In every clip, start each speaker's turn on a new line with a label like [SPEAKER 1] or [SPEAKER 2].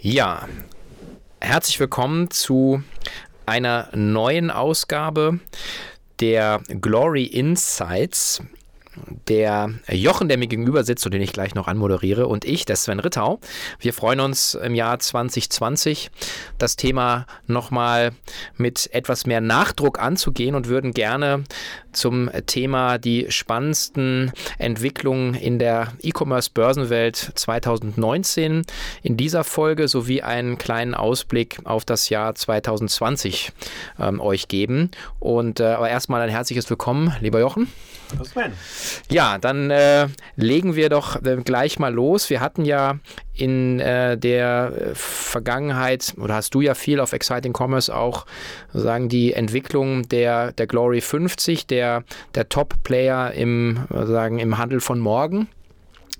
[SPEAKER 1] Ja, herzlich willkommen zu einer neuen Ausgabe der Glory Insights. Der Jochen, der mir gegenüber sitzt und den ich gleich noch anmoderiere, und ich, der Sven Rittau. Wir freuen uns im Jahr 2020, das Thema nochmal mit etwas mehr Nachdruck anzugehen und würden gerne zum Thema die spannendsten Entwicklungen in der E-Commerce-Börsenwelt 2019 in dieser Folge sowie einen kleinen Ausblick auf das Jahr 2020 ähm, euch geben. Und äh, aber erstmal ein herzliches Willkommen, lieber Jochen. Ja, dann äh, legen wir doch äh, gleich mal los. Wir hatten ja in äh, der Vergangenheit, oder hast du ja viel auf Exciting Commerce auch, sagen die Entwicklung der, der Glory 50, der, der Top-Player im, im Handel von morgen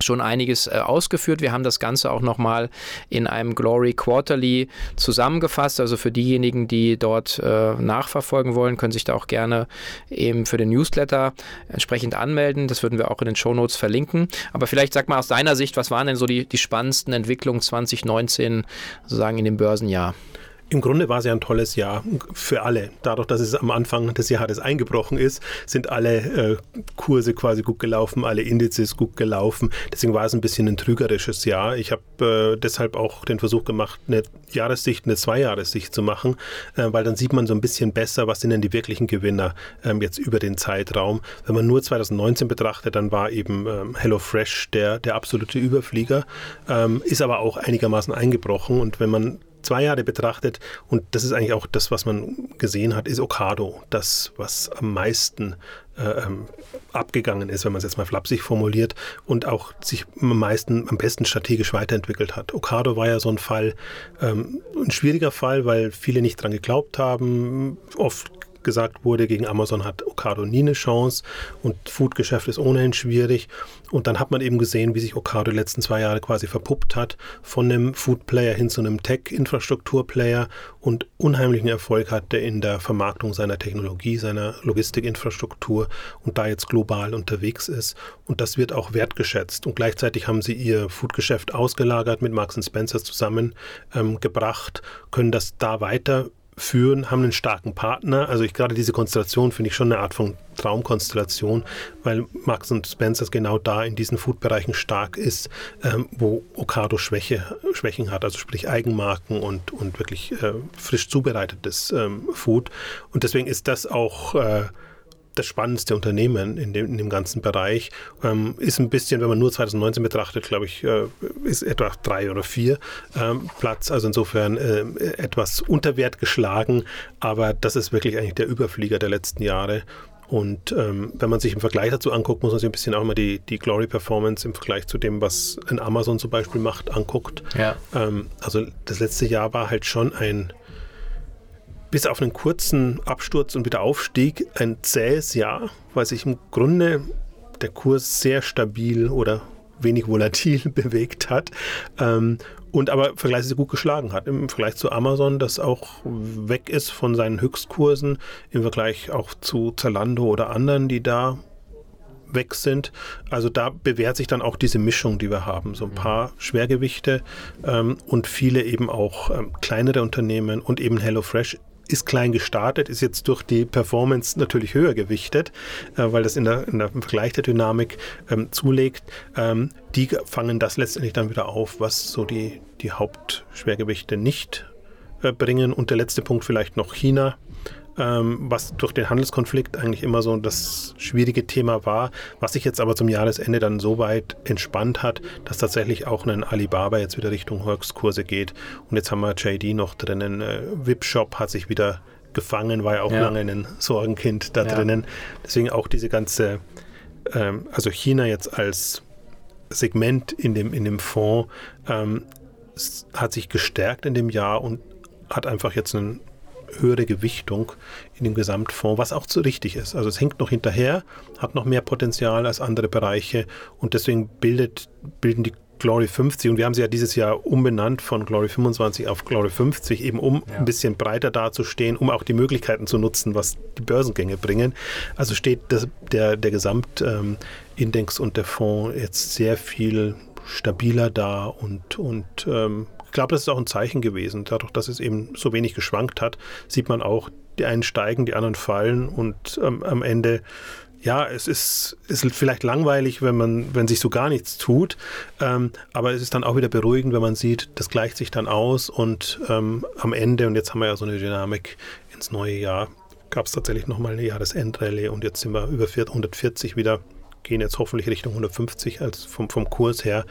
[SPEAKER 1] schon einiges äh, ausgeführt. Wir haben das Ganze auch nochmal in einem Glory Quarterly zusammengefasst. Also für diejenigen, die dort äh, nachverfolgen wollen, können sich da auch gerne eben für den Newsletter entsprechend anmelden. Das würden wir auch in den Shownotes verlinken. Aber vielleicht sag mal aus deiner Sicht, was waren denn so die, die spannendsten Entwicklungen 2019 sozusagen in dem Börsenjahr?
[SPEAKER 2] Im Grunde war es ja ein tolles Jahr für alle. Dadurch, dass es am Anfang des Jahres eingebrochen ist, sind alle äh, Kurse quasi gut gelaufen, alle Indizes gut gelaufen. Deswegen war es ein bisschen ein trügerisches Jahr. Ich habe äh, deshalb auch den Versuch gemacht, eine Jahressicht, eine Zweijahressicht zu machen, äh, weil dann sieht man so ein bisschen besser, was sind denn die wirklichen Gewinner ähm, jetzt über den Zeitraum. Wenn man nur 2019 betrachtet, dann war eben ähm, HelloFresh der, der absolute Überflieger, ähm, ist aber auch einigermaßen eingebrochen. Und wenn man zwei Jahre betrachtet, und das ist eigentlich auch das, was man gesehen hat, ist Okado das, was am meisten äh, ähm, abgegangen ist, wenn man es jetzt mal flapsig formuliert, und auch sich am meisten, am besten strategisch weiterentwickelt hat. Okado war ja so ein Fall, ähm, ein schwieriger Fall, weil viele nicht dran geglaubt haben, oft gesagt wurde, gegen Amazon hat Okado nie eine Chance und Foodgeschäft ist ohnehin schwierig. Und dann hat man eben gesehen, wie sich Okado die letzten zwei Jahre quasi verpuppt hat, von einem Food-Player hin zu einem Tech-Infrastruktur-Player und unheimlichen Erfolg hatte in der Vermarktung seiner Technologie, seiner Logistikinfrastruktur und da jetzt global unterwegs ist. Und das wird auch wertgeschätzt. Und gleichzeitig haben sie ihr Foodgeschäft ausgelagert, mit Marks Spencer zusammengebracht, ähm, können das da weiter führen, haben einen starken Partner. Also ich gerade diese Konstellation finde ich schon eine Art von Traumkonstellation, weil Max und Spencer genau da in diesen Food-Bereichen stark ist, ähm, wo Okado Schwäche, Schwächen hat, also sprich Eigenmarken und, und wirklich äh, frisch zubereitetes ähm, Food. Und deswegen ist das auch äh, das spannendste Unternehmen in dem, in dem ganzen Bereich. Ähm, ist ein bisschen, wenn man nur 2019 betrachtet, glaube ich, äh, ist etwa drei oder vier ähm, Platz. Also insofern äh, etwas unter Wert geschlagen. Aber das ist wirklich eigentlich der Überflieger der letzten Jahre. Und ähm, wenn man sich im Vergleich dazu anguckt, muss man sich ein bisschen auch mal die, die Glory Performance im Vergleich zu dem, was ein Amazon zum Beispiel macht, anguckt. Ja. Ähm, also das letzte Jahr war halt schon ein bis auf einen kurzen Absturz und wieder Aufstieg ein zähes Jahr, weil sich im Grunde der Kurs sehr stabil oder wenig volatil bewegt hat ähm, und aber vergleichsweise gut geschlagen hat im Vergleich zu Amazon, das auch weg ist von seinen Höchstkursen, im Vergleich auch zu Zalando oder anderen, die da weg sind. Also da bewährt sich dann auch diese Mischung, die wir haben. So ein paar Schwergewichte ähm, und viele eben auch ähm, kleinere Unternehmen und eben HelloFresh ist klein gestartet, ist jetzt durch die Performance natürlich höher gewichtet, äh, weil das in der, in der Vergleich der Dynamik ähm, zulegt. Ähm, die fangen das letztendlich dann wieder auf, was so die, die Hauptschwergewichte nicht äh, bringen. Und der letzte Punkt vielleicht noch China was durch den Handelskonflikt eigentlich immer so das schwierige Thema war, was sich jetzt aber zum Jahresende dann so weit entspannt hat, dass tatsächlich auch ein Alibaba jetzt wieder Richtung Höchstkurse geht. Und jetzt haben wir JD noch drinnen. Äh, VIP-Shop hat sich wieder gefangen, war ja auch ja. lange ein Sorgenkind da ja. drinnen. Deswegen auch diese ganze, ähm, also China jetzt als Segment in dem, in dem Fonds ähm, hat sich gestärkt in dem Jahr und hat einfach jetzt einen höhere Gewichtung in dem Gesamtfonds, was auch zu richtig ist. Also es hängt noch hinterher, hat noch mehr Potenzial als andere Bereiche und deswegen bildet, bilden die Glory 50 und wir haben sie ja dieses Jahr umbenannt von Glory 25 auf Glory 50, eben um ja. ein bisschen breiter dazustehen, um auch die Möglichkeiten zu nutzen, was die Börsengänge bringen. Also steht das, der, der Gesamtindex und der Fonds jetzt sehr viel stabiler da und, und ähm, glaube, das ist auch ein Zeichen gewesen. Dadurch, dass es eben so wenig geschwankt hat, sieht man auch, die einen steigen, die anderen fallen und ähm, am Ende ja, es ist, ist vielleicht langweilig, wenn man, wenn sich so gar nichts tut, ähm, aber es ist dann auch wieder beruhigend, wenn man sieht, das gleicht sich dann aus und ähm, am Ende, und jetzt haben wir ja so eine Dynamik ins neue Jahr, gab es tatsächlich nochmal eine Jahresendrallye und jetzt sind wir über 140 wieder gehen jetzt hoffentlich Richtung 150 als vom, vom Kurs her.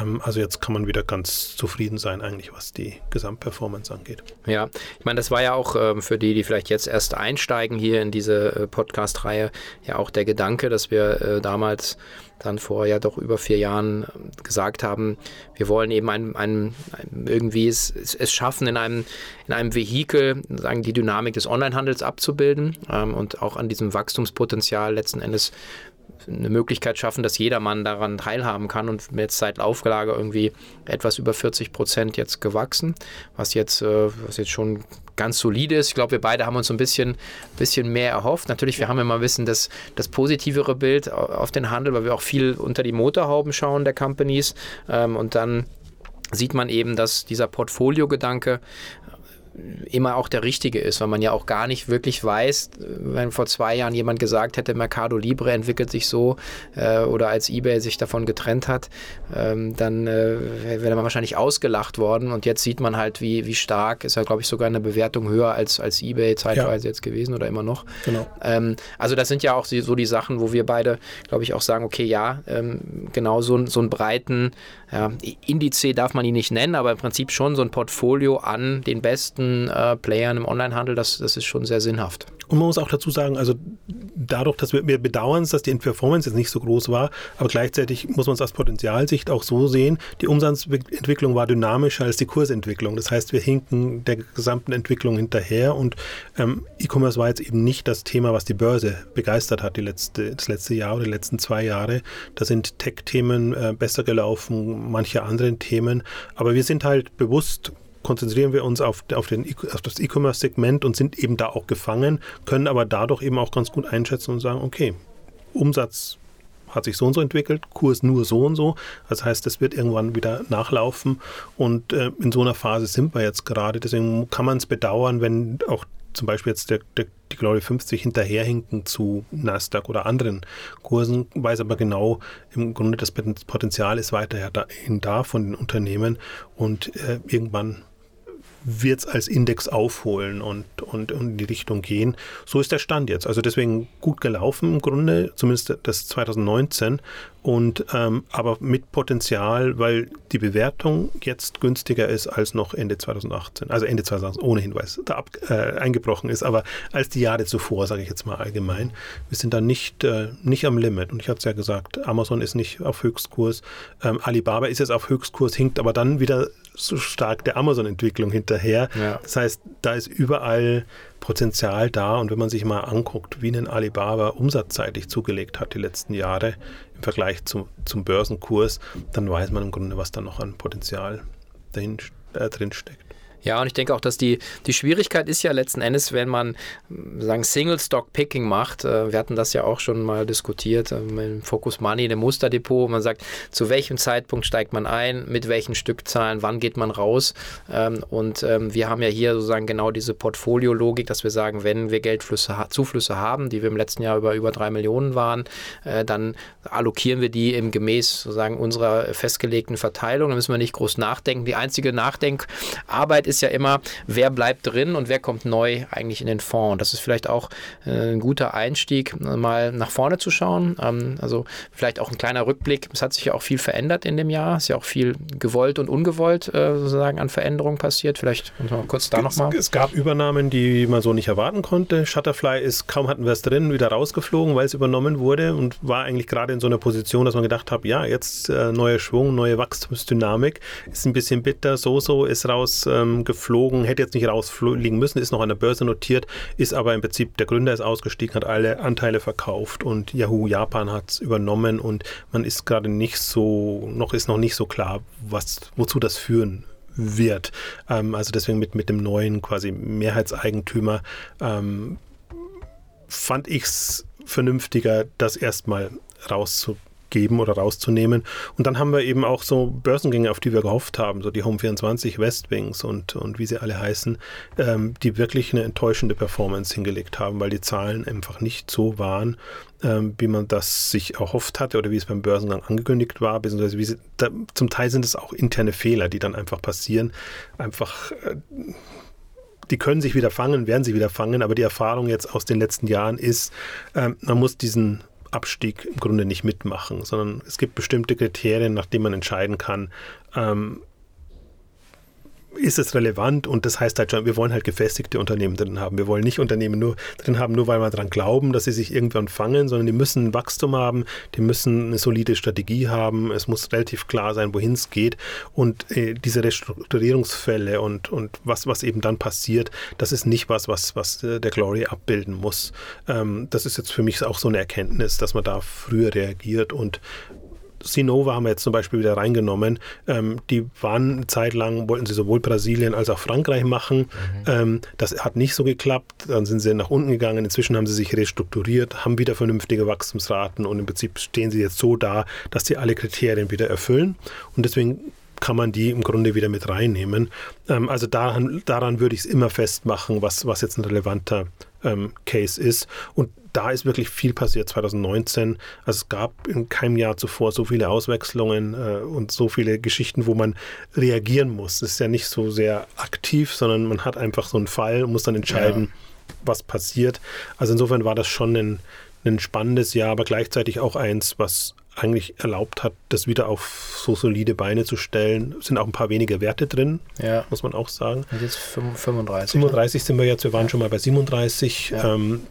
[SPEAKER 2] Mhm. Ähm, also jetzt kann man wieder ganz zufrieden sein, eigentlich, was die Gesamtperformance angeht.
[SPEAKER 1] Ja, ich meine, das war ja auch ähm, für die, die vielleicht jetzt erst einsteigen hier in diese äh, Podcast-Reihe, ja auch der Gedanke, dass wir äh, damals dann vor ja doch über vier Jahren ähm, gesagt haben, wir wollen eben ein, ein, ein irgendwie es, es, schaffen, in einem, in einem Vehikel sagen, die Dynamik des Onlinehandels abzubilden ähm, und auch an diesem Wachstumspotenzial letzten Endes eine Möglichkeit schaffen, dass jedermann daran teilhaben kann und jetzt seit Auflage irgendwie etwas über 40 Prozent jetzt gewachsen, was jetzt, äh, was jetzt schon ganz solide ist. Ich glaube, wir beide haben uns ein bisschen, bisschen mehr erhofft. Natürlich, wir haben immer ein bisschen das, das positivere Bild auf den Handel, weil wir auch viel unter die Motorhauben schauen der Companies ähm, und dann sieht man eben, dass dieser Portfolio-Gedanke immer auch der richtige ist, weil man ja auch gar nicht wirklich weiß, wenn vor zwei Jahren jemand gesagt hätte, Mercado Libre entwickelt sich so äh, oder als eBay sich davon getrennt hat, ähm, dann äh, wäre man wahrscheinlich ausgelacht worden und jetzt sieht man halt, wie, wie stark ist ja, glaube ich, sogar eine Bewertung höher als, als eBay zeitweise ja. jetzt gewesen oder immer noch. Genau. Ähm, also das sind ja auch so die Sachen, wo wir beide, glaube ich, auch sagen, okay, ja, ähm, genau so, so einen breiten ja, Indiz darf man ihn nicht nennen, aber im Prinzip schon so ein Portfolio an den besten äh, Playern im Onlinehandel, das, das ist schon sehr sinnhaft.
[SPEAKER 2] Und man muss auch dazu sagen, also dadurch, dass wir, wir bedauern dass die Performance jetzt nicht so groß war, aber gleichzeitig muss man es aus Potenzialsicht auch so sehen, die Umsatzentwicklung war dynamischer als die Kursentwicklung. Das heißt, wir hinken der gesamten Entwicklung hinterher und ähm, E-Commerce war jetzt eben nicht das Thema, was die Börse begeistert hat die letzte, das letzte Jahr oder die letzten zwei Jahre. Da sind Tech-Themen äh, besser gelaufen, manche andere Themen, aber wir sind halt bewusst konzentrieren wir uns auf, auf, den, auf das E-Commerce-Segment und sind eben da auch gefangen, können aber dadurch eben auch ganz gut einschätzen und sagen, okay, Umsatz hat sich so und so entwickelt, Kurs nur so und so. Das heißt, das wird irgendwann wieder nachlaufen und äh, in so einer Phase sind wir jetzt gerade. Deswegen kann man es bedauern, wenn auch zum Beispiel jetzt der, der, die Glory 50 hinterherhinken zu Nasdaq oder anderen Kursen, weiß aber genau, im Grunde das Potenzial ist weiterhin da von den Unternehmen und äh, irgendwann wird es als Index aufholen und, und, und, in die Richtung gehen. So ist der Stand jetzt. Also deswegen gut gelaufen im Grunde, zumindest das 2019 und ähm, aber mit Potenzial, weil die Bewertung jetzt günstiger ist als noch Ende 2018, also Ende 2018 ohnehin, weil es da ab, äh, eingebrochen ist, aber als die Jahre zuvor, sage ich jetzt mal allgemein. Wir sind da nicht, äh, nicht am Limit und ich hatte es ja gesagt, Amazon ist nicht auf Höchstkurs, ähm, Alibaba ist jetzt auf Höchstkurs, hinkt aber dann wieder so stark der Amazon-Entwicklung hinterher. Ja. Das heißt, da ist überall Potenzial da und wenn man sich mal anguckt, wie ein Alibaba umsatzseitig zugelegt hat die letzten Jahre im Vergleich zum, zum Börsenkurs, dann weiß man im Grunde, was da noch an Potenzial dahin, äh, drin steckt.
[SPEAKER 1] Ja, und ich denke auch, dass die, die Schwierigkeit ist ja letzten Endes, wenn man sagen Single-Stock-Picking macht. Äh, wir hatten das ja auch schon mal diskutiert ähm, im Focus Money, dem Musterdepot. Man sagt, zu welchem Zeitpunkt steigt man ein, mit welchen Stückzahlen, wann geht man raus. Ähm, und ähm, wir haben ja hier sozusagen genau diese Portfoliologik, dass wir sagen, wenn wir Geldflüsse, Zuflüsse haben, die wir im letzten Jahr über über drei Millionen waren, äh, dann allokieren wir die im gemäß sozusagen unserer festgelegten Verteilung. Da müssen wir nicht groß nachdenken. Die einzige Nachdenkarbeit ist ist ja immer, wer bleibt drin und wer kommt neu eigentlich in den Fonds. Und das ist vielleicht auch äh, ein guter Einstieg, mal nach vorne zu schauen. Ähm, also vielleicht auch ein kleiner Rückblick. Es hat sich ja auch viel verändert in dem Jahr. Es ist ja auch viel gewollt und ungewollt äh, sozusagen an Veränderungen passiert. Vielleicht kurz da nochmal.
[SPEAKER 2] Es gab Übernahmen, die man so nicht erwarten konnte. Shutterfly ist, kaum hatten wir es drin, wieder rausgeflogen, weil es übernommen wurde und war eigentlich gerade in so einer Position, dass man gedacht hat, ja, jetzt äh, neuer Schwung, neue Wachstumsdynamik. Ist ein bisschen bitter. Soso ist raus ähm, geflogen, hätte jetzt nicht rausfliegen müssen, ist noch an der Börse notiert, ist aber im Prinzip, der Gründer ist ausgestiegen, hat alle Anteile verkauft und Yahoo Japan hat es übernommen und man ist gerade nicht so, noch ist noch nicht so klar, was, wozu das führen wird. Ähm, also deswegen mit, mit dem neuen quasi Mehrheitseigentümer ähm, fand ich es vernünftiger, das erstmal rauszu geben oder rauszunehmen. Und dann haben wir eben auch so Börsengänge, auf die wir gehofft haben, so die Home24, Westwings und, und wie sie alle heißen, ähm, die wirklich eine enttäuschende Performance hingelegt haben, weil die Zahlen einfach nicht so waren, ähm, wie man das sich erhofft hatte oder wie es beim Börsengang angekündigt war, beziehungsweise wie sie, da, zum Teil sind es auch interne Fehler, die dann einfach passieren. Einfach äh, die können sich wieder fangen, werden sie wieder fangen, aber die Erfahrung jetzt aus den letzten Jahren ist, ähm, man muss diesen Abstieg im Grunde nicht mitmachen, sondern es gibt bestimmte Kriterien, nach denen man entscheiden kann, ähm, ist es relevant und das heißt halt schon, wir wollen halt gefestigte Unternehmen drin haben. Wir wollen nicht Unternehmen nur drin haben, nur weil wir daran glauben, dass sie sich irgendwann fangen, sondern die müssen Wachstum haben, die müssen eine solide Strategie haben, es muss relativ klar sein, wohin es geht und äh, diese Restrukturierungsfälle und, und was, was eben dann passiert, das ist nicht was, was, was äh, der Glory abbilden muss. Ähm, das ist jetzt für mich auch so eine Erkenntnis, dass man da früher reagiert und Sinova haben wir jetzt zum Beispiel wieder reingenommen. Ähm, die waren eine Zeit lang, wollten sie sowohl Brasilien als auch Frankreich machen. Mhm. Ähm, das hat nicht so geklappt. Dann sind sie nach unten gegangen. Inzwischen haben sie sich restrukturiert, haben wieder vernünftige Wachstumsraten und im Prinzip stehen sie jetzt so da, dass sie alle Kriterien wieder erfüllen. Und deswegen kann man die im Grunde wieder mit reinnehmen. Ähm, also daran, daran würde ich es immer festmachen, was, was jetzt ein relevanter ähm, Case ist. Und da ist wirklich viel passiert 2019. Also es gab in keinem Jahr zuvor so viele Auswechslungen äh, und so viele Geschichten, wo man reagieren muss. Es ist ja nicht so sehr aktiv, sondern man hat einfach so einen Fall und muss dann entscheiden, ja. was passiert. Also insofern war das schon ein, ein spannendes Jahr, aber gleichzeitig auch eins, was eigentlich erlaubt hat, das wieder auf so solide Beine zu stellen. Es sind auch ein paar wenige Werte drin, ja. muss man auch sagen.
[SPEAKER 1] Und jetzt 35.
[SPEAKER 2] 35 ne? sind wir jetzt, wir waren ja. schon mal bei 37. Ja. Ähm,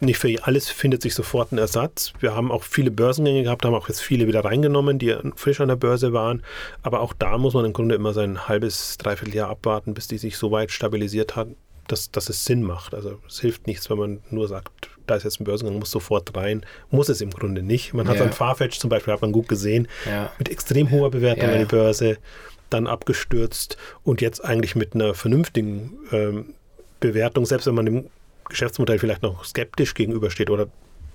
[SPEAKER 2] nicht für alles findet sich sofort ein Ersatz. Wir haben auch viele Börsengänge gehabt, haben auch jetzt viele wieder reingenommen, die frisch an der Börse waren. Aber auch da muss man im Grunde immer sein halbes, dreiviertel Jahr abwarten, bis die sich so weit stabilisiert hat, dass, dass es Sinn macht. Also es hilft nichts, wenn man nur sagt, da ist jetzt ein Börsengang, muss sofort rein. Muss es im Grunde nicht. Man hat ja. dann Farfetch zum Beispiel, hat man gut gesehen, ja. mit extrem hoher Bewertung ja, an die Börse, dann abgestürzt und jetzt eigentlich mit einer vernünftigen ähm, Bewertung, selbst wenn man dem Geschäftsmodell vielleicht noch skeptisch gegenübersteht oder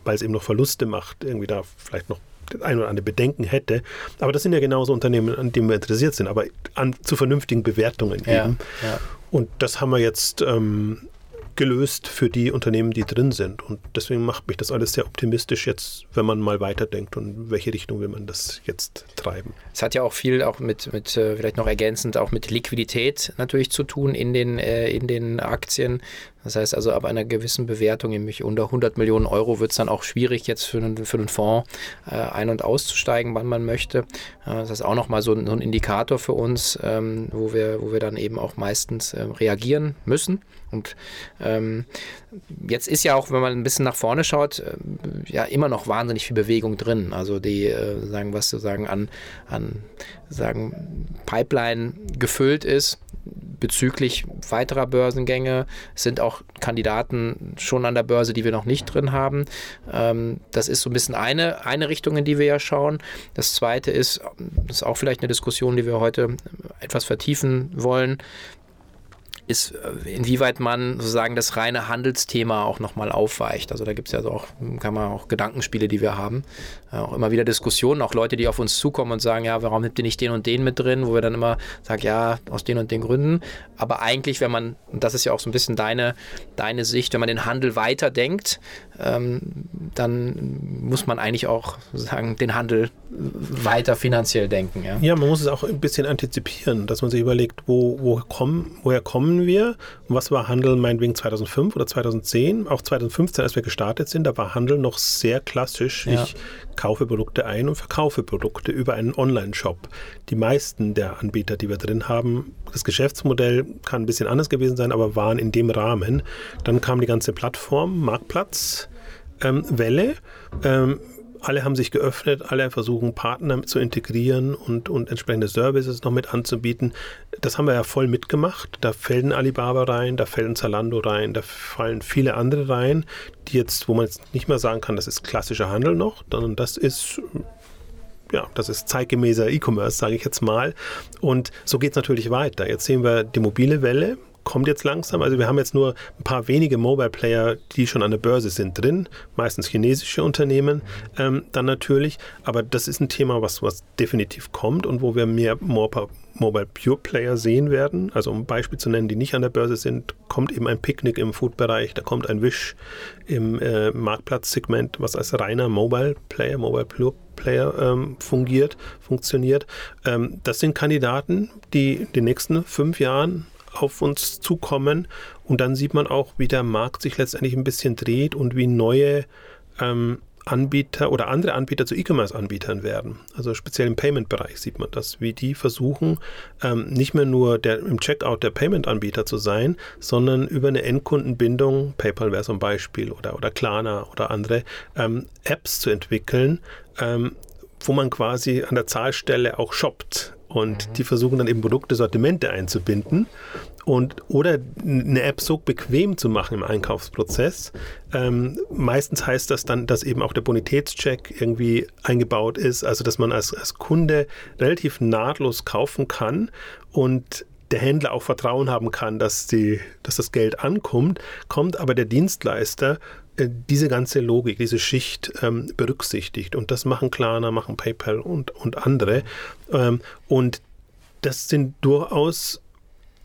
[SPEAKER 2] weil es eben noch Verluste macht, irgendwie da vielleicht noch ein oder andere Bedenken hätte. Aber das sind ja genauso Unternehmen, an denen wir interessiert sind, aber an, zu vernünftigen Bewertungen ja, eben. Ja. Und das haben wir jetzt ähm, gelöst für die Unternehmen, die drin sind. Und deswegen macht mich das alles sehr optimistisch jetzt, wenn man mal weiterdenkt und in welche Richtung will man das jetzt treiben.
[SPEAKER 1] Es hat ja auch viel auch mit, mit äh, vielleicht noch ergänzend auch mit Liquidität natürlich zu tun in den, äh, in den Aktien. Das heißt also, ab einer gewissen Bewertung, nämlich unter 100 Millionen Euro, wird es dann auch schwierig, jetzt für einen, für einen Fonds äh, ein- und auszusteigen, wann man möchte. Äh, das ist auch nochmal so, so ein Indikator für uns, ähm, wo, wir, wo wir dann eben auch meistens äh, reagieren müssen. Und ähm, jetzt ist ja auch, wenn man ein bisschen nach vorne schaut, äh, ja immer noch wahnsinnig viel Bewegung drin. Also die, äh, sagen, was sozusagen an, an sagen, Pipeline gefüllt ist bezüglich weiterer Börsengänge sind auch Kandidaten schon an der Börse, die wir noch nicht drin haben. Ähm, das ist so ein bisschen eine, eine Richtung, in die wir ja schauen. Das zweite ist, das ist auch vielleicht eine Diskussion, die wir heute etwas vertiefen wollen ist, äh, inwieweit man sozusagen das reine Handelsthema auch nochmal aufweicht. Also da gibt es ja so auch, kann man auch Gedankenspiele, die wir haben. Äh, auch immer wieder Diskussionen, auch Leute, die auf uns zukommen und sagen, ja, warum habt ihr nicht den und den mit drin, wo wir dann immer sagen, ja, aus den und den Gründen. Aber eigentlich, wenn man, und das ist ja auch so ein bisschen deine, deine Sicht, wenn man den Handel weiterdenkt, ähm, dann muss man eigentlich auch sozusagen den Handel weiter finanziell denken. Ja?
[SPEAKER 2] ja, man muss es auch ein bisschen antizipieren, dass man sich überlegt, wo, wo kommen, woher kommen wir und was war Handel meinetwegen 2005 oder 2010, auch 2015, als wir gestartet sind, da war Handel noch sehr klassisch. Ja. Ich kaufe Produkte ein und verkaufe Produkte über einen Online-Shop. Die meisten der Anbieter, die wir drin haben, das Geschäftsmodell kann ein bisschen anders gewesen sein, aber waren in dem Rahmen. Dann kam die ganze Plattform, Marktplatz, ähm, Welle. Ähm, alle haben sich geöffnet, alle versuchen Partner zu integrieren und, und entsprechende Services noch mit anzubieten. Das haben wir ja voll mitgemacht. Da fällt Alibaba rein, da fällt Zalando rein, da fallen viele andere rein, die jetzt, wo man jetzt nicht mehr sagen kann, das ist klassischer Handel noch, sondern das ist ja, das ist zeitgemäßer E-Commerce, sage ich jetzt mal. Und so geht es natürlich weiter. Jetzt sehen wir die mobile Welle, kommt jetzt langsam. Also wir haben jetzt nur ein paar wenige Mobile Player, die schon an der Börse sind drin, meistens chinesische Unternehmen ähm, dann natürlich. Aber das ist ein Thema, was, was definitiv kommt und wo wir mehr Mobile Pure Player sehen werden. Also um ein Beispiel zu nennen, die nicht an der Börse sind, kommt eben ein Picknick im Food-Bereich, da kommt ein Wish im äh, Marktplatzsegment, was als reiner Mobile Player, Mobile Pure Player ähm, fungiert, funktioniert. Ähm, das sind Kandidaten, die in den nächsten fünf Jahren auf uns zukommen und dann sieht man auch, wie der Markt sich letztendlich ein bisschen dreht und wie neue ähm, Anbieter oder andere Anbieter zu E-Commerce-Anbietern werden. Also speziell im Payment-Bereich sieht man das, wie die versuchen, ähm, nicht mehr nur der, im Checkout der Payment-Anbieter zu sein, sondern über eine Endkundenbindung, PayPal wäre so ein Beispiel oder, oder Klarna oder andere, ähm, Apps zu entwickeln, ähm, wo man quasi an der Zahlstelle auch shoppt. Und die versuchen dann eben Produkte, Sortimente einzubinden und oder eine App so bequem zu machen im Einkaufsprozess. Ähm, meistens heißt das dann, dass eben auch der Bonitätscheck irgendwie eingebaut ist, also dass man als, als Kunde relativ nahtlos kaufen kann und der Händler auch Vertrauen haben kann, dass, die, dass das Geld ankommt, kommt aber der Dienstleister äh, diese ganze Logik, diese Schicht ähm, berücksichtigt. Und das machen Klarna, machen PayPal und, und andere. Ähm, und das sind durchaus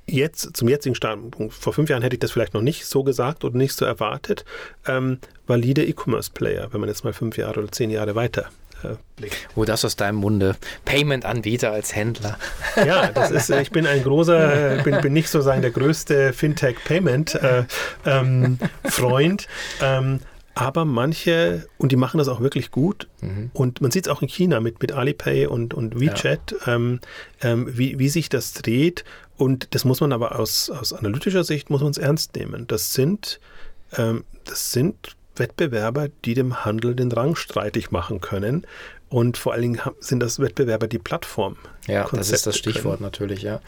[SPEAKER 2] jetzt, zum jetzigen Standpunkt, vor fünf Jahren hätte ich das vielleicht noch nicht so gesagt oder nicht so erwartet, ähm, valide E-Commerce-Player, wenn man jetzt mal fünf Jahre oder zehn Jahre weiter äh, blickt.
[SPEAKER 1] Oh, das aus deinem Munde. Payment-Anbieter als Händler.
[SPEAKER 2] Ja, das ist, ich bin ein großer, äh, bin, bin nicht sozusagen der größte Fintech-Payment-Freund. Äh, ähm, aber manche, und die machen das auch wirklich gut, mhm. und man sieht es auch in China mit, mit Alipay und, und WeChat, ja. ähm, ähm, wie, wie sich das dreht. Und das muss man aber aus, aus analytischer Sicht, muss man es ernst nehmen. Das sind, ähm, das sind Wettbewerber, die dem Handel den Rang streitig machen können. Und vor allen Dingen sind das Wettbewerber, die Plattform.
[SPEAKER 1] Ja, das ist das Stichwort können. natürlich, ja.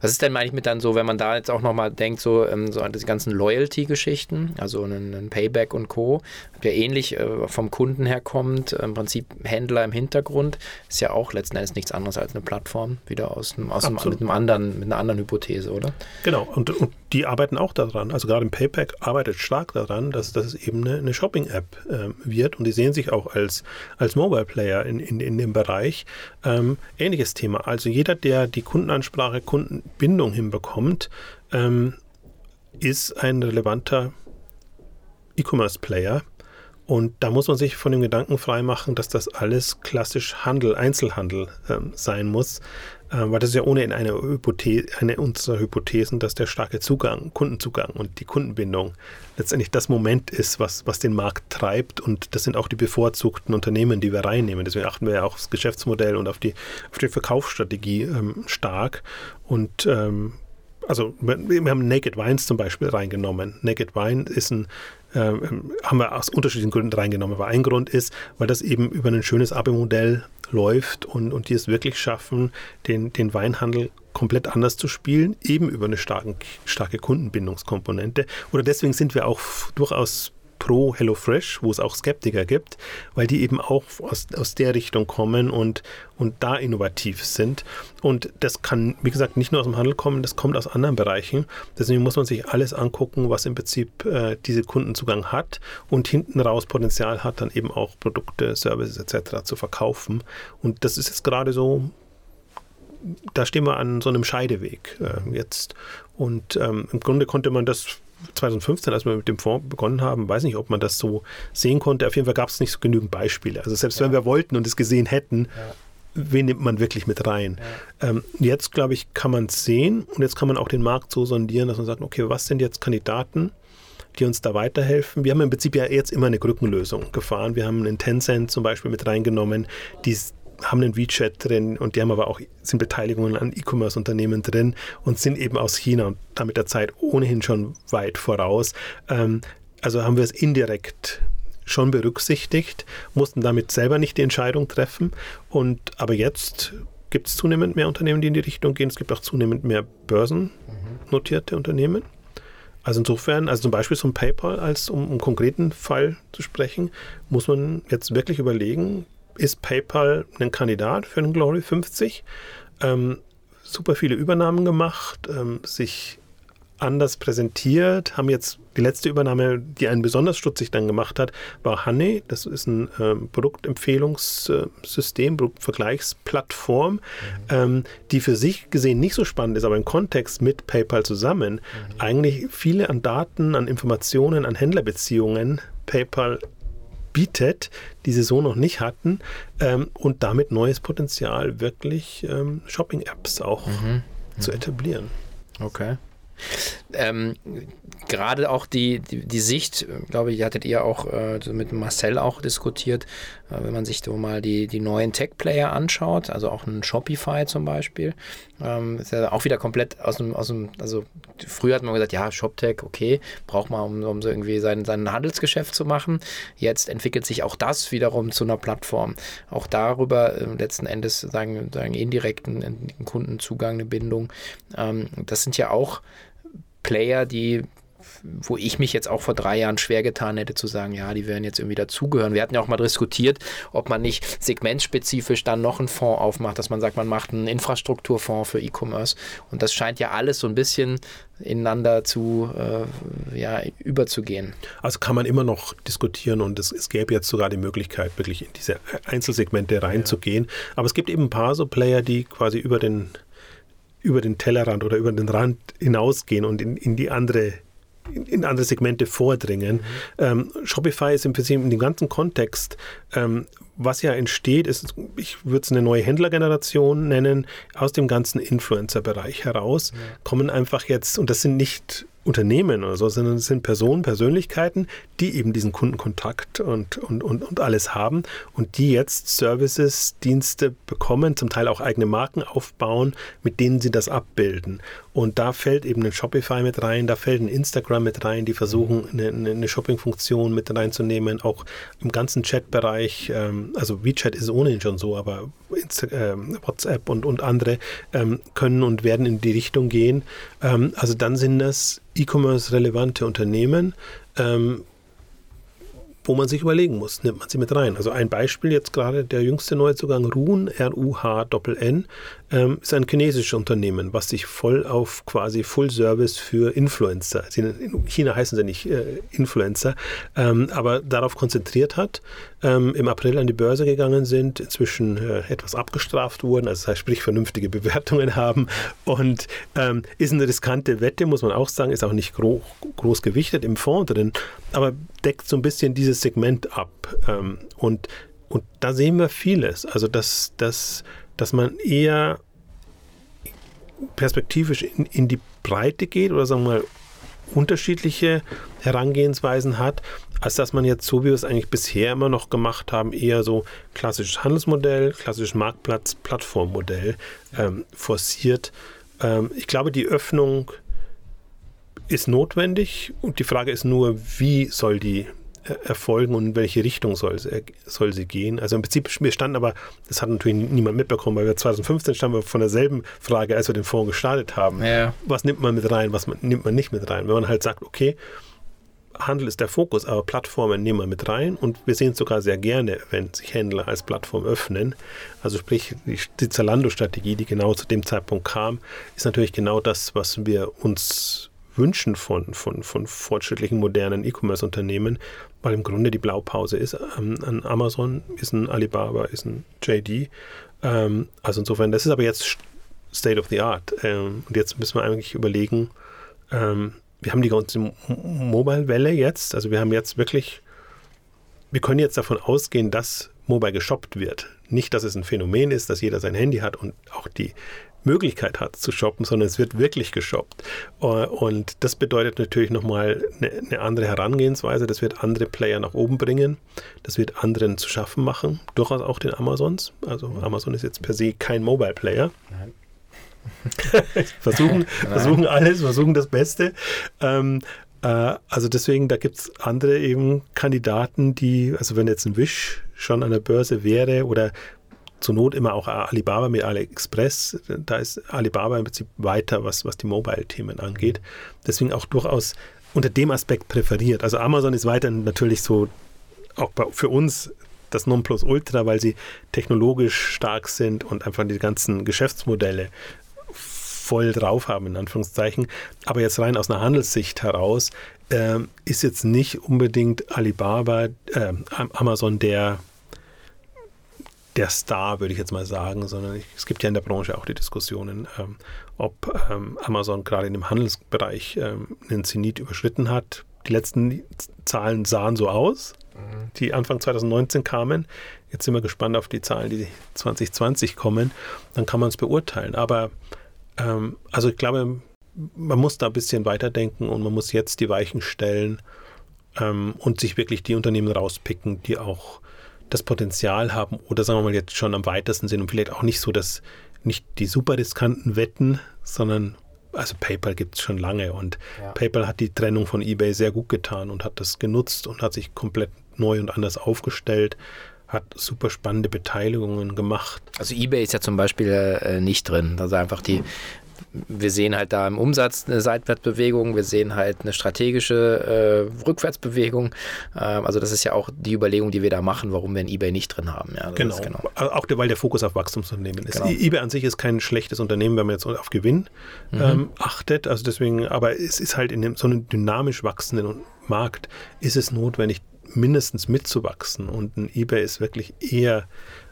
[SPEAKER 1] Was ist denn eigentlich mit dann so, wenn man da jetzt auch nochmal denkt, so, ähm, so an diese ganzen Loyalty-Geschichten, also ein, ein, Payback und Co., der ähnlich äh, vom Kunden her kommt, im Prinzip Händler im Hintergrund, ist ja auch letzten Endes nichts anderes als eine Plattform, wieder aus, einem, aus einem, mit, einem anderen, mit einer anderen Hypothese, oder?
[SPEAKER 2] Genau, und, und die arbeiten auch daran. Also gerade im Payback arbeitet stark daran, dass, dass es eben eine, eine Shopping-App äh, wird und die sehen sich auch als, als Mobile-Player in, in, in dem Bereich. Ähm, ähnliches Thema. Also jeder, der die Kundenansprache, Kundenbindung hinbekommt, ähm, ist ein relevanter E-Commerce-Player. Und da muss man sich von dem Gedanken freimachen, dass das alles klassisch Handel, Einzelhandel ähm, sein muss. Ähm, weil das ist ja ohnehin eine, Hypothe eine unserer Hypothesen, dass der starke Zugang, Kundenzugang und die Kundenbindung letztendlich das Moment ist, was, was den Markt treibt. Und das sind auch die bevorzugten Unternehmen, die wir reinnehmen. Deswegen achten wir ja auch aufs Geschäftsmodell und auf die, auf die Verkaufsstrategie ähm, stark. Und ähm, also wir haben Naked Wines zum Beispiel reingenommen. Naked Wine ist ein haben wir aus unterschiedlichen Gründen reingenommen. Aber ein Grund ist, weil das eben über ein schönes Abo-Modell läuft und, und die es wirklich schaffen, den, den Weinhandel komplett anders zu spielen, eben über eine starke, starke Kundenbindungskomponente. Oder deswegen sind wir auch durchaus pro HelloFresh, wo es auch Skeptiker gibt, weil die eben auch aus, aus der Richtung kommen und, und da innovativ sind. Und das kann, wie gesagt, nicht nur aus dem Handel kommen, das kommt aus anderen Bereichen. Deswegen muss man sich alles angucken, was im Prinzip äh, diese Kundenzugang hat und hinten raus Potenzial hat, dann eben auch Produkte, Services etc. zu verkaufen. Und das ist jetzt gerade so da stehen wir an so einem Scheideweg äh, jetzt. Und ähm, im Grunde konnte man das 2015, als wir mit dem Fonds begonnen haben, weiß nicht, ob man das so sehen konnte. Auf jeden Fall gab es nicht so genügend Beispiele. Also selbst ja. wenn wir wollten und es gesehen hätten, ja. wen nimmt man wirklich mit rein? Ja. Ähm, jetzt, glaube ich, kann man es sehen und jetzt kann man auch den Markt so sondieren, dass man sagt, okay, was sind jetzt Kandidaten? die uns da weiterhelfen. Wir haben im Prinzip ja jetzt immer eine Brückenlösung gefahren. Wir haben einen Tencent zum Beispiel mit reingenommen, die haben einen WeChat drin und die haben aber auch sind Beteiligungen an E-Commerce-Unternehmen drin und sind eben aus China und damit der Zeit ohnehin schon weit voraus. Ähm, also haben wir es indirekt schon berücksichtigt, mussten damit selber nicht die Entscheidung treffen. Und aber jetzt gibt es zunehmend mehr Unternehmen, die in die Richtung gehen. Es gibt auch zunehmend mehr börsennotierte Unternehmen. Also insofern, also zum Beispiel so ein PayPal, als um einen konkreten Fall zu sprechen, muss man jetzt wirklich überlegen, ist PayPal ein Kandidat für den Glory 50. Ähm, super viele Übernahmen gemacht, ähm, sich anders präsentiert, haben jetzt die letzte Übernahme, die einen besonders stutzig dann gemacht hat, war Honey. Das ist ein ähm, Produktempfehlungssystem, Produktvergleichsplattform, mhm. ähm, die für sich gesehen nicht so spannend ist, aber im Kontext mit PayPal zusammen mhm. eigentlich viele an Daten, an Informationen, an Händlerbeziehungen PayPal bietet, die sie so noch nicht hatten ähm, und damit neues Potenzial, wirklich ähm, Shopping-Apps auch mhm. zu etablieren.
[SPEAKER 1] Okay. Ähm, Gerade auch die, die, die, Sicht, glaube ich, hattet ihr auch äh, mit Marcel auch diskutiert, äh, wenn man sich so mal die, die neuen Tech-Player anschaut, also auch ein Shopify zum Beispiel, ähm, ist ja auch wieder komplett aus dem, aus dem, also früher hat man gesagt, ja, ShopTech, okay, braucht man, um, um so irgendwie sein, sein Handelsgeschäft zu machen. Jetzt entwickelt sich auch das wiederum zu einer Plattform. Auch darüber äh, letzten Endes sagen, sagen indirekten Kundenzugang, eine Bindung. Ähm, das sind ja auch Player, die wo ich mich jetzt auch vor drei Jahren schwer getan hätte zu sagen, ja, die werden jetzt irgendwie dazugehören. Wir hatten ja auch mal diskutiert, ob man nicht segmentspezifisch dann noch einen Fonds aufmacht, dass man sagt, man macht einen Infrastrukturfonds für E-Commerce. Und das scheint ja alles so ein bisschen ineinander zu äh, ja, überzugehen.
[SPEAKER 2] Also kann man immer noch diskutieren und es, es gäbe jetzt sogar die Möglichkeit, wirklich in diese Einzelsegmente reinzugehen. Ja. Aber es gibt eben ein paar so Player, die quasi über den über den Tellerrand oder über den Rand hinausgehen und in, in die andere in andere Segmente vordringen. Mhm. Ähm, Shopify ist im Prinzip in dem ganzen Kontext, ähm, was ja entsteht, ist, ich würde es eine neue Händlergeneration nennen, aus dem ganzen Influencer-Bereich heraus, ja. kommen einfach jetzt, und das sind nicht Unternehmen oder so, sondern es sind Personen, Persönlichkeiten, die eben diesen Kundenkontakt und, und, und, und alles haben und die jetzt Services, Dienste bekommen, zum Teil auch eigene Marken aufbauen, mit denen sie das abbilden. Und da fällt eben ein Shopify mit rein, da fällt ein Instagram mit rein, die versuchen, eine, eine Shopping-Funktion mit reinzunehmen, auch im ganzen Chat-Bereich. Ähm, also WeChat ist ohnehin schon so, aber Insta äh, WhatsApp und, und andere ähm, können und werden in die Richtung gehen. Ähm, also dann sind das E-Commerce-relevante Unternehmen, ähm, wo man sich überlegen muss, nimmt man sie mit rein. Also ein Beispiel jetzt gerade, der jüngste Neuzugang Ruhn, R-U-H-N-N, ähm, ist ein chinesisches Unternehmen, was sich voll auf quasi Full Service für Influencer, in China heißen sie nicht äh, Influencer, ähm, aber darauf konzentriert hat, ähm, im April an die Börse gegangen sind, inzwischen äh, etwas abgestraft wurden, also sprich vernünftige Bewertungen haben und ähm, ist eine riskante Wette, muss man auch sagen, ist auch nicht gro groß gewichtet im Fonds drin, aber deckt so ein bisschen dieses Segment ab ähm, und und da sehen wir vieles. Also, dass, dass dass man eher perspektivisch in, in die Breite geht oder sagen wir mal unterschiedliche Herangehensweisen hat, als dass man jetzt, so wie wir es eigentlich bisher immer noch gemacht haben, eher so klassisches Handelsmodell, klassisches Marktplatz, Plattformmodell ähm, forciert. Ähm, ich glaube, die Öffnung ist notwendig und die Frage ist nur, wie soll die erfolgen und in welche Richtung soll, soll sie gehen. Also im Prinzip, wir standen aber, das hat natürlich niemand mitbekommen, weil wir 2015 standen wir von derselben Frage, als wir den Fonds gestartet haben. Ja. Was nimmt man mit rein, was man, nimmt man nicht mit rein? Wenn man halt sagt, okay, Handel ist der Fokus, aber Plattformen nehmen wir mit rein und wir sehen es sogar sehr gerne, wenn sich Händler als Plattform öffnen. Also sprich, die, die Zalando-Strategie, die genau zu dem Zeitpunkt kam, ist natürlich genau das, was wir uns wünschen von, von, von fortschrittlichen, modernen E-Commerce-Unternehmen, weil im Grunde die Blaupause ist ähm, an Amazon, ist ein Alibaba, ist ein JD. Ähm, also insofern, das ist aber jetzt State of the Art. Ähm, und jetzt müssen wir eigentlich überlegen, ähm, wir haben die ganze Mobile-Welle jetzt, also wir haben jetzt wirklich, wir können jetzt davon ausgehen, dass Mobile geshoppt wird. Nicht, dass es ein Phänomen ist, dass jeder sein Handy hat und auch die Möglichkeit hat zu shoppen, sondern es wird wirklich geshoppt. Äh, und das bedeutet natürlich nochmal eine, eine andere Herangehensweise. Das wird andere Player nach oben bringen. Das wird anderen zu schaffen machen. Durchaus auch den Amazons. Also Amazon ist jetzt per se kein Mobile Player. Nein. versuchen, versuchen alles, versuchen das Beste. Ähm, äh, also deswegen, da gibt es andere eben Kandidaten, die, also wenn jetzt ein Wish schon an der Börse wäre oder zur Not immer auch Alibaba mit AliExpress. Da ist Alibaba im Prinzip weiter, was, was die Mobile-Themen angeht. Deswegen auch durchaus unter dem Aspekt präferiert. Also Amazon ist weiterhin natürlich so auch für uns das Nonplusultra, weil sie technologisch stark sind und einfach die ganzen Geschäftsmodelle voll drauf haben, in Anführungszeichen. Aber jetzt rein aus einer Handelssicht heraus äh, ist jetzt nicht unbedingt Alibaba, äh, Amazon der, der Star, würde ich jetzt mal sagen, sondern es gibt ja in der Branche auch die Diskussionen, ähm, ob ähm, Amazon gerade in dem Handelsbereich ähm, einen Zenit überschritten hat. Die letzten Zahlen sahen so aus, mhm. die Anfang 2019 kamen. Jetzt sind wir gespannt auf die Zahlen, die 2020 kommen. Dann kann man es beurteilen. Aber ähm, also ich glaube, man muss da ein bisschen weiterdenken und man muss jetzt die Weichen stellen ähm, und sich wirklich die Unternehmen rauspicken, die auch das Potenzial haben oder sagen wir mal jetzt schon am weitesten sind und vielleicht auch nicht so, dass nicht die super riskanten Wetten, sondern also PayPal gibt es schon lange und ja. PayPal hat die Trennung von eBay sehr gut getan und hat das genutzt und hat sich komplett neu und anders aufgestellt, hat super spannende Beteiligungen gemacht.
[SPEAKER 1] Also eBay ist ja zum Beispiel äh, nicht drin. Also einfach die wir sehen halt da im Umsatz eine Seitwärtsbewegung, wir sehen halt eine strategische äh, Rückwärtsbewegung. Äh, also das ist ja auch die Überlegung, die wir da machen, warum wir ein eBay nicht drin haben. Ja,
[SPEAKER 2] genau. genau. Auch weil der Fokus auf Wachstumsunternehmen ist. Genau. eBay an sich ist kein schlechtes Unternehmen, wenn man jetzt auf Gewinn mhm. ähm, achtet. Also deswegen, aber es ist halt in dem, so einem dynamisch wachsenden Markt ist es notwendig, mindestens mitzuwachsen. Und ein eBay ist wirklich eher,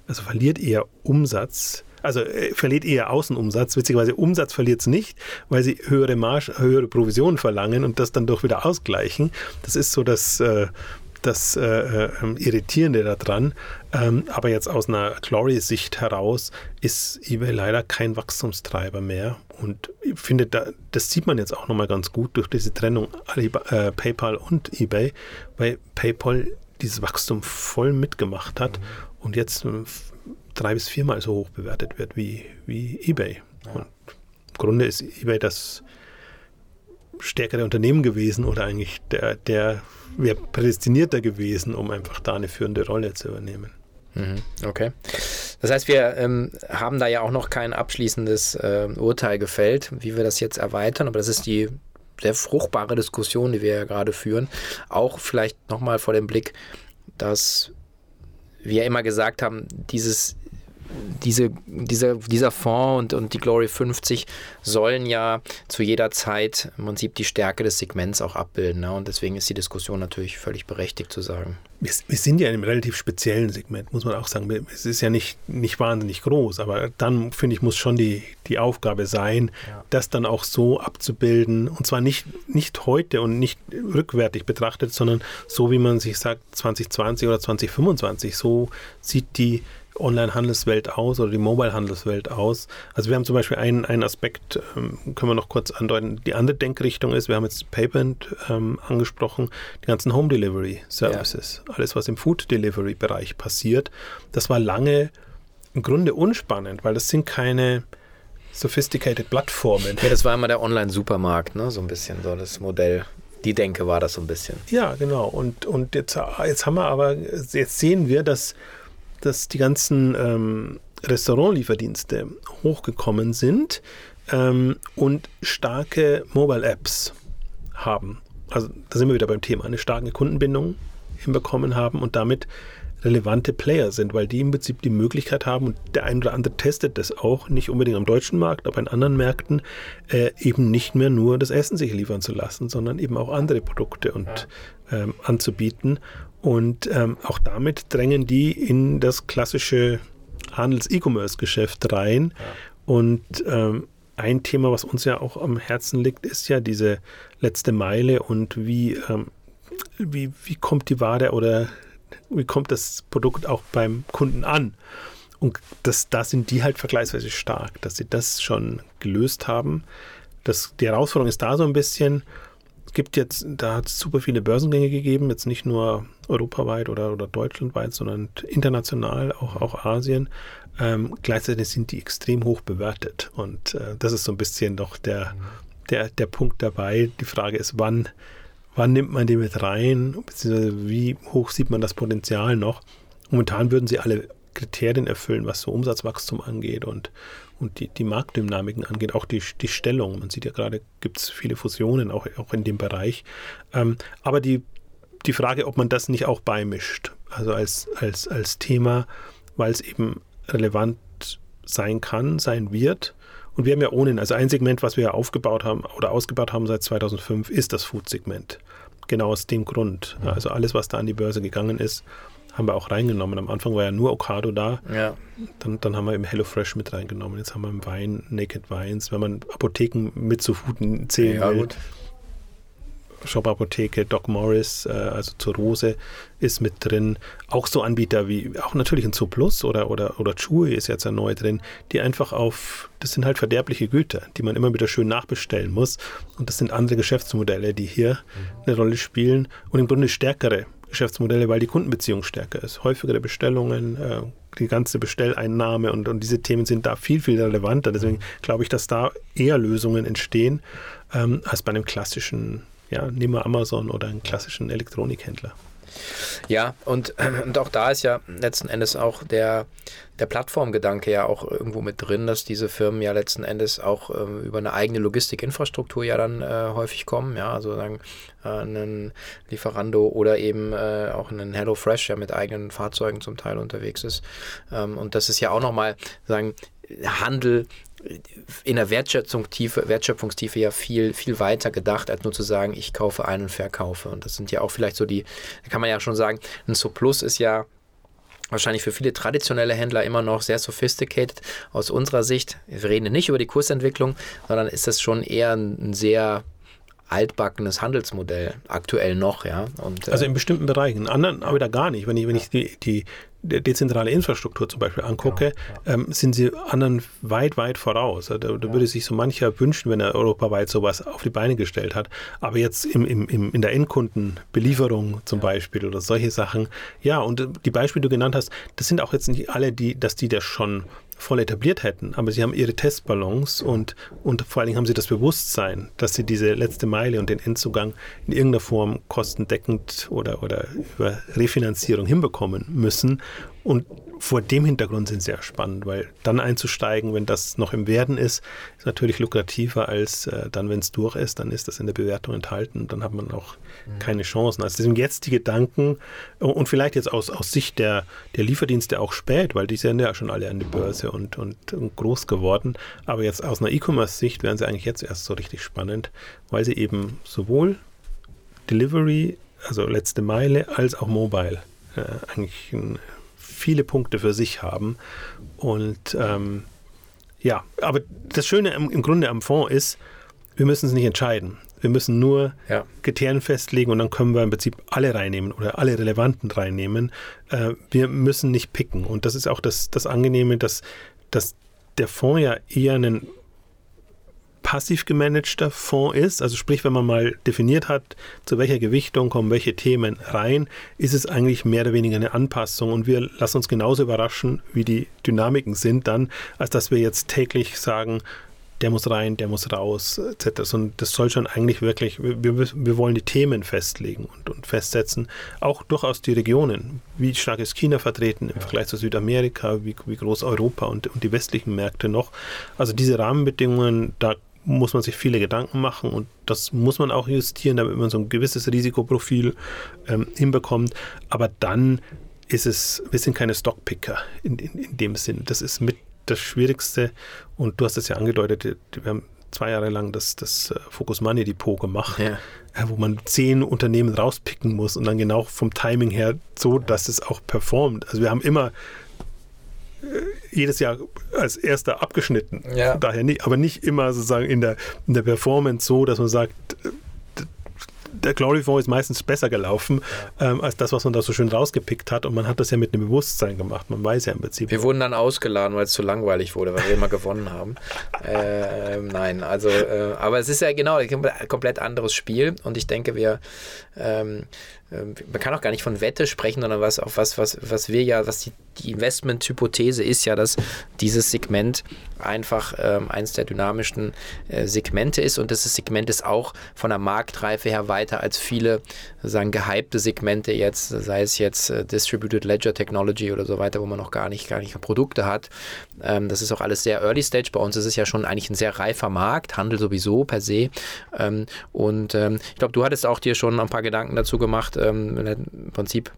[SPEAKER 2] also verliert eher Umsatz also äh, verliert eher Außenumsatz. Witzigerweise Umsatz verliert es nicht, weil sie höhere Marge, höhere Provisionen verlangen und das dann doch wieder ausgleichen. Das ist so das, äh, das äh, äh, Irritierende daran. Ähm, aber jetzt aus einer Glory-Sicht heraus ist eBay leider kein Wachstumstreiber mehr. Und ich finde, da, das sieht man jetzt auch nochmal ganz gut durch diese Trennung äh, PayPal und eBay, weil PayPal dieses Wachstum voll mitgemacht hat mhm. und jetzt äh, drei bis viermal so hoch bewertet wird wie, wie eBay. Ja. Und im Grunde ist eBay das stärkere Unternehmen gewesen oder eigentlich der, der wäre prädestinierter gewesen, um einfach da eine führende Rolle zu übernehmen.
[SPEAKER 1] Mhm, okay. Das heißt, wir ähm, haben da ja auch noch kein abschließendes äh, Urteil gefällt, wie wir das jetzt erweitern, aber das ist die sehr fruchtbare Diskussion, die wir ja gerade führen. Auch vielleicht nochmal vor dem Blick, dass wir ja immer gesagt haben, dieses diese, diese, dieser Fonds und, und die Glory 50 sollen ja zu jeder Zeit im Prinzip die Stärke des Segments auch abbilden. Ne? Und deswegen ist die Diskussion natürlich völlig berechtigt zu sagen.
[SPEAKER 2] Wir, wir, sind ja in einem relativ speziellen Segment, muss man auch sagen. Es ist ja nicht, nicht wahnsinnig groß, aber dann, finde ich, muss schon die, die Aufgabe sein, ja. das dann auch so abzubilden. Und zwar nicht, nicht heute und nicht rückwärtig betrachtet, sondern so, wie man sich sagt, 2020 oder 2025. So sieht die Online-Handelswelt aus oder die Mobile-Handelswelt aus? Also wir haben zum Beispiel einen, einen Aspekt, ähm, können wir noch kurz andeuten, die andere Denkrichtung ist, wir haben jetzt Payment ähm, angesprochen, die ganzen Home-Delivery-Services, ja. alles was im Food-Delivery-Bereich passiert, das war lange im Grunde unspannend, weil das sind keine sophisticated Plattformen.
[SPEAKER 1] Ja, das war immer der Online-Supermarkt, ne? so ein bisschen so das Modell. Die Denke war das so ein bisschen.
[SPEAKER 2] Ja, genau. Und, und jetzt, jetzt haben wir aber, jetzt sehen wir, dass dass die ganzen ähm, Restaurantlieferdienste hochgekommen sind ähm, und starke Mobile-Apps haben. Also da sind wir wieder beim Thema, eine starke Kundenbindung hinbekommen haben und damit relevante Player sind, weil die im Prinzip die Möglichkeit haben, und der ein oder andere testet das auch, nicht unbedingt am deutschen Markt, aber in anderen Märkten, äh, eben nicht mehr nur das Essen sich liefern zu lassen, sondern eben auch andere Produkte und ähm, anzubieten. Und ähm, auch damit drängen die in das klassische Handels-E-Commerce-Geschäft rein. Ja. Und ähm, ein Thema, was uns ja auch am Herzen liegt, ist ja diese letzte Meile und wie, ähm, wie, wie kommt die Ware oder wie kommt das Produkt auch beim Kunden an? Und das, da sind die halt vergleichsweise stark, dass sie das schon gelöst haben. Das, die Herausforderung ist da so ein bisschen, gibt jetzt, da hat es super viele Börsengänge gegeben, jetzt nicht nur europaweit oder, oder deutschlandweit, sondern international, auch, auch Asien. Ähm, gleichzeitig sind die extrem hoch bewertet. Und äh, das ist so ein bisschen doch der, der, der Punkt dabei. Die Frage ist, wann, wann nimmt man die mit rein, beziehungsweise wie hoch sieht man das Potenzial noch? Momentan würden sie alle Kriterien erfüllen, was so Umsatzwachstum angeht und, und die, die Marktdynamiken angeht, auch die, die Stellung. Man sieht ja gerade, gibt es viele Fusionen auch, auch in dem Bereich. Ähm, aber die, die Frage, ob man das nicht auch beimischt, also als, als, als Thema, weil es eben relevant sein kann, sein wird Und wir haben ja ohnehin, also ein Segment, was wir ja aufgebaut haben oder ausgebaut haben seit 2005, ist das Food-Segment. Genau aus dem Grund. Also alles, was da an die Börse gegangen ist, haben wir auch reingenommen. Am Anfang war ja nur Okado da.
[SPEAKER 1] Ja.
[SPEAKER 2] Dann, dann haben wir im HelloFresh mit reingenommen. Jetzt haben wir im Wein Naked Wines. Wenn man Apotheken mit zu Fooden zählen
[SPEAKER 1] Ja,
[SPEAKER 2] will.
[SPEAKER 1] gut.
[SPEAKER 2] Shop Apotheke, Doc Morris, äh, also zur Rose ist mit drin. Auch so Anbieter wie, auch natürlich ein Zooplus oder, oder, oder Chewy ist jetzt ja neu drin, die einfach auf, das sind halt verderbliche Güter, die man immer wieder schön nachbestellen muss. Und das sind andere Geschäftsmodelle, die hier eine Rolle spielen und im Grunde stärkere Geschäftsmodelle, weil die Kundenbeziehung stärker ist. Häufigere Bestellungen, äh, die ganze Bestelleinnahme und, und diese Themen sind da viel, viel relevanter. Deswegen glaube ich, dass da eher Lösungen entstehen ähm, als bei einem klassischen, ja, nehmen wir Amazon oder einen klassischen Elektronikhändler.
[SPEAKER 1] Ja, und, und auch da ist ja letzten Endes auch der, der Plattformgedanke ja auch irgendwo mit drin, dass diese Firmen ja letzten Endes auch ähm, über eine eigene Logistikinfrastruktur ja dann äh, häufig kommen. Ja, also sagen, äh, einen Lieferando oder eben äh, auch einen HelloFresh ja mit eigenen Fahrzeugen zum Teil unterwegs ist. Ähm, und das ist ja auch nochmal, sagen, Handel in der Wertschöpfungstiefe, Wertschöpfungstiefe ja viel, viel weiter gedacht, als nur zu sagen, ich kaufe ein und verkaufe. Und das sind ja auch vielleicht so die, da kann man ja schon sagen, ein Surplus ist ja wahrscheinlich für viele traditionelle Händler immer noch sehr sophisticated. Aus unserer Sicht, wir reden nicht über die Kursentwicklung, sondern ist das schon eher ein sehr altbackenes Handelsmodell, aktuell noch, ja. Und,
[SPEAKER 2] Also
[SPEAKER 1] äh,
[SPEAKER 2] in bestimmten Bereichen, in anderen aber da gar nicht. Wenn ich, wenn ich die, die, die dezentrale Infrastruktur zum Beispiel angucke, ähm, sind sie anderen weit, weit voraus. Da, da würde sich so mancher wünschen, wenn er europaweit sowas auf die Beine gestellt hat. Aber jetzt im, im, im, in der Endkundenbelieferung zum Beispiel oder solche Sachen, ja, und die Beispiele, die du genannt hast, das sind auch jetzt nicht alle, die, dass die das schon voll etabliert hätten, aber sie haben ihre Testballons und, und vor allen Dingen haben sie das Bewusstsein, dass sie diese letzte Meile und den Endzugang in irgendeiner Form kostendeckend oder, oder über Refinanzierung hinbekommen müssen. Und vor dem Hintergrund sind sie ja spannend, weil dann einzusteigen, wenn das noch im Werden ist, ist natürlich lukrativer als äh, dann, wenn es durch ist, dann ist das in der Bewertung enthalten und dann hat man auch keine Chancen. Also deswegen jetzt die Gedanken und vielleicht jetzt aus, aus Sicht der, der Lieferdienste auch spät, weil die sind ja schon alle an die Börse und, und, und groß geworden. Aber jetzt aus einer E-Commerce-Sicht wären sie eigentlich jetzt erst so richtig spannend, weil sie eben sowohl Delivery, also letzte Meile, als auch Mobile äh, eigentlich ein, viele Punkte für sich haben. Und ähm, ja, aber das Schöne im, im Grunde am Fonds ist, wir müssen es nicht entscheiden. Wir müssen nur
[SPEAKER 1] ja.
[SPEAKER 2] Kriterien festlegen und dann können wir im Prinzip alle reinnehmen oder alle relevanten reinnehmen. Äh, wir müssen nicht picken. Und das ist auch das, das Angenehme, dass, dass der Fonds ja eher ein passiv gemanagter Fonds ist. Also sprich, wenn man mal definiert hat, zu welcher Gewichtung kommen welche Themen rein, ist es eigentlich mehr oder weniger eine Anpassung und wir lassen uns genauso überraschen, wie die Dynamiken sind dann, als dass wir jetzt täglich sagen, der muss rein, der muss raus, etc. Und das soll schon eigentlich wirklich, wir, wir wollen die Themen festlegen und, und, festsetzen, auch durchaus die Regionen. Wie stark ist China vertreten im. Vergleich zu Südamerika, wie, wie groß Europa und, und die westlichen Märkte noch. Also diese Rahmenbedingungen, da muss man sich viele Gedanken machen und das muss man auch justieren, damit man so ein gewisses Risikoprofil ähm, hinbekommt. Aber dann ist es, wir sind keine Stockpicker in, in, in dem Sinn. Das ist mit das Schwierigste und du hast es ja angedeutet, wir haben zwei Jahre lang das, das Focus Money Depot gemacht,
[SPEAKER 1] ja.
[SPEAKER 2] wo man zehn Unternehmen rauspicken muss und dann genau vom Timing her so, dass es auch performt. Also wir haben immer jedes Jahr als erster abgeschnitten.
[SPEAKER 1] Ja.
[SPEAKER 2] Daher nicht, aber nicht immer sozusagen in der, in der Performance so, dass man sagt, der Glory Fonds ist meistens besser gelaufen ähm, als das, was man da so schön rausgepickt hat. Und man hat das ja mit einem Bewusstsein gemacht. Man weiß ja im Prinzip.
[SPEAKER 1] Wir wurden dann ausgeladen, weil es zu langweilig wurde, weil wir immer gewonnen haben. Äh, nein, also, äh, aber es ist ja genau ein komplett anderes Spiel. Und ich denke, wir. Ähm, man kann auch gar nicht von Wette sprechen, sondern was auch was, was, was wir ja, was die, die Investment-Hypothese ist ja, dass dieses Segment einfach ähm, eines der dynamischsten äh, Segmente ist und dieses Segment ist auch von der Marktreife her weiter als viele sagen gehypte Segmente jetzt, sei es jetzt äh, Distributed Ledger Technology oder so weiter, wo man noch gar nicht, gar nicht Produkte hat. Ähm, das ist auch alles sehr Early Stage. Bei uns ist es ja schon eigentlich ein sehr reifer Markt, Handel sowieso per se. Ähm, und ähm, ich glaube, du hattest auch dir schon ein paar Gedanken dazu gemacht, ähm, im Prinzip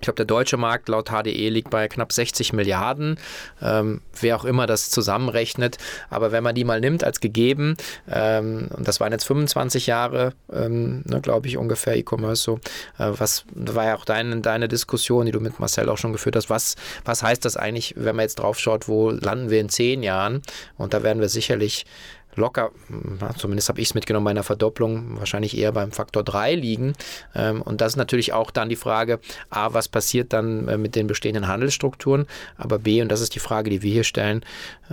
[SPEAKER 1] Ich glaube, der deutsche Markt laut HDE liegt bei knapp 60 Milliarden, ähm, wer auch immer das zusammenrechnet. Aber wenn man die mal nimmt als gegeben, ähm, und das waren jetzt 25 Jahre, ähm, ne, glaube ich, ungefähr E-Commerce so, äh, was war ja auch deine, deine Diskussion, die du mit Marcel auch schon geführt hast, was, was heißt das eigentlich, wenn man jetzt drauf schaut, wo landen wir in zehn Jahren? Und da werden wir sicherlich locker, zumindest habe ich es mitgenommen, bei einer Verdopplung wahrscheinlich eher beim Faktor 3 liegen. Ähm, und das ist natürlich auch dann die Frage, A, was passiert dann äh, mit den bestehenden Handelsstrukturen, aber B, und das ist die Frage, die wir hier stellen,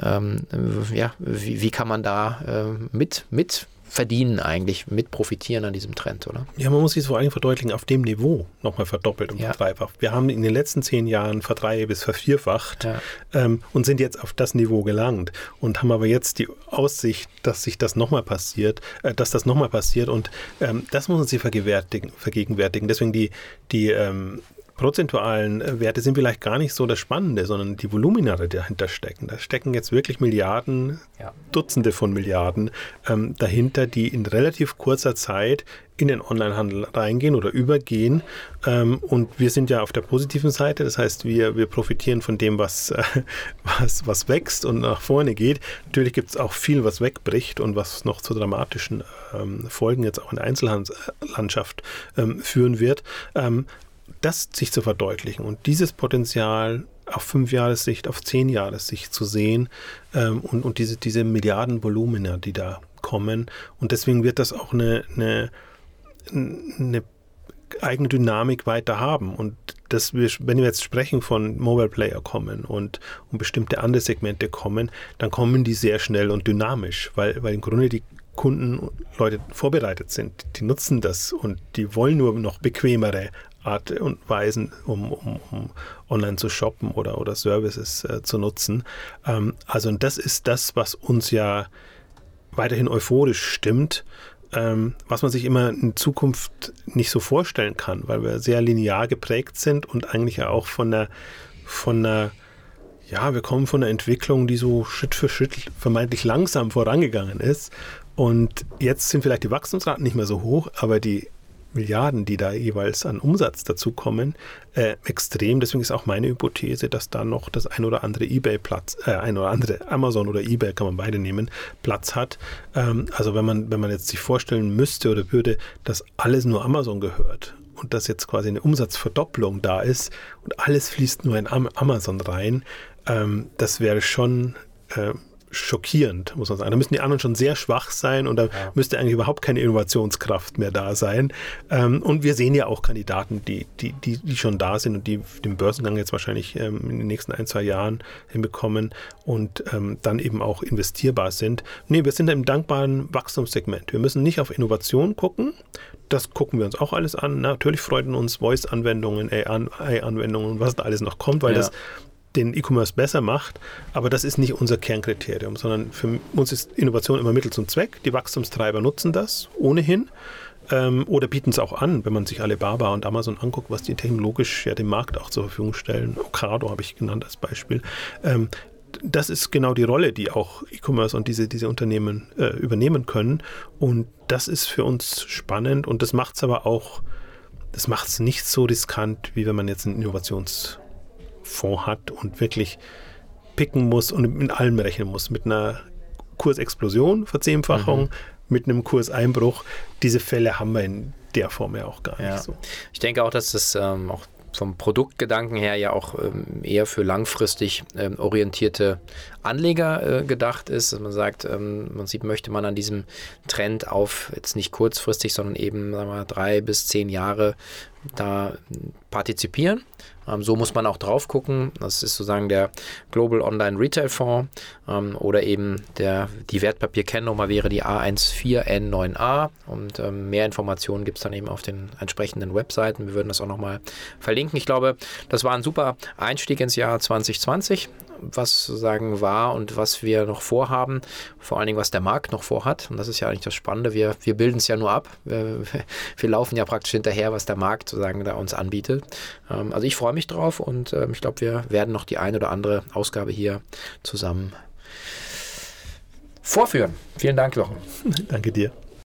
[SPEAKER 1] ähm, ja, wie, wie kann man da äh, mit, mit verdienen eigentlich, mit profitieren an diesem Trend, oder?
[SPEAKER 2] Ja, man muss sich vor allem verdeutlichen, auf dem Niveau nochmal verdoppelt und ja. verdreifacht. Wir haben in den letzten zehn Jahren verdrei- bis vervierfacht ja. ähm, und sind jetzt auf das Niveau gelangt und haben aber jetzt die Aussicht, dass sich das nochmal passiert, äh, dass das nochmal passiert und ähm, das muss man sich vergegenwärtigen. vergegenwärtigen. Deswegen die, die, ähm, prozentualen äh, Werte sind vielleicht gar nicht so das Spannende, sondern die Volumina, die dahinter stecken. Da stecken jetzt wirklich Milliarden, ja. Dutzende von Milliarden ähm, dahinter, die in relativ kurzer Zeit in den Onlinehandel reingehen oder übergehen. Ähm, und wir sind ja auf der positiven Seite, das heißt, wir, wir profitieren von dem, was, äh, was, was wächst und nach vorne geht. Natürlich gibt es auch viel, was wegbricht und was noch zu dramatischen ähm, Folgen jetzt auch in der Einzelhandelslandschaft ähm, führen wird. Das sich zu verdeutlichen und dieses Potenzial auf fünf Jahressicht, auf zehn Jahressicht zu sehen ähm, und, und diese, diese Milliardenvolumina, die da kommen. Und deswegen wird das auch eine, eine, eine eigene Dynamik weiter haben. Und das, wenn wir jetzt sprechen von Mobile Player kommen und, und bestimmte andere Segmente kommen, dann kommen die sehr schnell und dynamisch, weil, weil im Grunde die Kunden, Leute vorbereitet sind. Die nutzen das und die wollen nur noch bequemere Art und Weisen, um, um, um online zu shoppen oder, oder Services äh, zu nutzen. Ähm, also das ist das, was uns ja weiterhin euphorisch stimmt, ähm, was man sich immer in Zukunft nicht so vorstellen kann, weil wir sehr linear geprägt sind und eigentlich ja auch von der, von der ja, wir kommen von einer Entwicklung, die so Schritt für Schritt vermeintlich langsam vorangegangen ist. Und jetzt sind vielleicht die Wachstumsraten nicht mehr so hoch, aber die Milliarden, die da jeweils an Umsatz dazukommen, äh, extrem. Deswegen ist auch meine Hypothese, dass da noch das ein oder andere eBay Platz, äh, ein oder andere Amazon oder eBay kann man beide nehmen, Platz hat. Ähm, also wenn man, wenn man jetzt sich vorstellen müsste oder würde, dass alles nur Amazon gehört und dass jetzt quasi eine Umsatzverdopplung da ist und alles fließt nur in Amazon rein, ähm, das wäre schon äh, schockierend, muss man sagen. Da müssen die anderen schon sehr schwach sein und da ja. müsste eigentlich überhaupt keine Innovationskraft mehr da sein. Ähm, und wir sehen ja auch Kandidaten, die, die, die, die schon da sind und die den Börsengang jetzt wahrscheinlich ähm, in den nächsten ein, zwei Jahren hinbekommen und ähm, dann eben auch investierbar sind. Nee, wir sind da im dankbaren Wachstumssegment. Wir müssen nicht auf Innovation gucken. Das gucken wir uns auch alles an. Natürlich freuen uns Voice-Anwendungen, AI-Anwendungen und was da alles noch kommt, weil ja. das den E-Commerce besser macht, aber das ist nicht unser Kernkriterium, sondern für uns ist Innovation immer Mittel zum Zweck. Die Wachstumstreiber nutzen das ohnehin ähm, oder bieten es auch an, wenn man sich Alibaba und Amazon anguckt, was die technologisch ja dem Markt auch zur Verfügung stellen. Ocado habe ich genannt als Beispiel. Ähm, das ist genau die Rolle, die auch E-Commerce und diese, diese Unternehmen äh, übernehmen können. Und das ist für uns spannend und das macht es aber auch, das macht es nicht so riskant, wie wenn man jetzt ein Innovations- Fonds hat und wirklich picken muss und mit allem rechnen muss. Mit einer Kursexplosion, Verzehnfachung, mhm. mit einem Kurseinbruch. Diese Fälle haben wir in der Form ja auch gar ja. nicht so.
[SPEAKER 1] Ich denke auch, dass das ähm, auch vom Produktgedanken her ja auch ähm, eher für langfristig ähm, orientierte Anleger äh, gedacht ist, dass man sagt, ähm, man sieht, möchte man an diesem Trend auf jetzt nicht kurzfristig, sondern eben sagen wir, drei bis zehn Jahre da partizipieren. Ähm, so muss man auch drauf gucken. Das ist sozusagen der Global Online Retail Fonds ähm, oder eben der, die Wertpapierkennnummer wäre die A14N9A und ähm, mehr Informationen gibt es dann eben auf den entsprechenden Webseiten. Wir würden das auch nochmal verlinken. Ich glaube, das war ein super Einstieg ins Jahr 2020 was sozusagen war und was wir noch vorhaben, vor allen Dingen was der Markt noch vorhat. Und das ist ja eigentlich das Spannende. Wir, wir bilden es ja nur ab. Wir, wir laufen ja praktisch hinterher, was der Markt sozusagen da uns anbietet. Ähm, also ich freue mich drauf und ähm, ich glaube, wir werden noch die eine oder andere Ausgabe hier zusammen vorführen. Vielen Dank, Jochen.
[SPEAKER 2] Danke dir.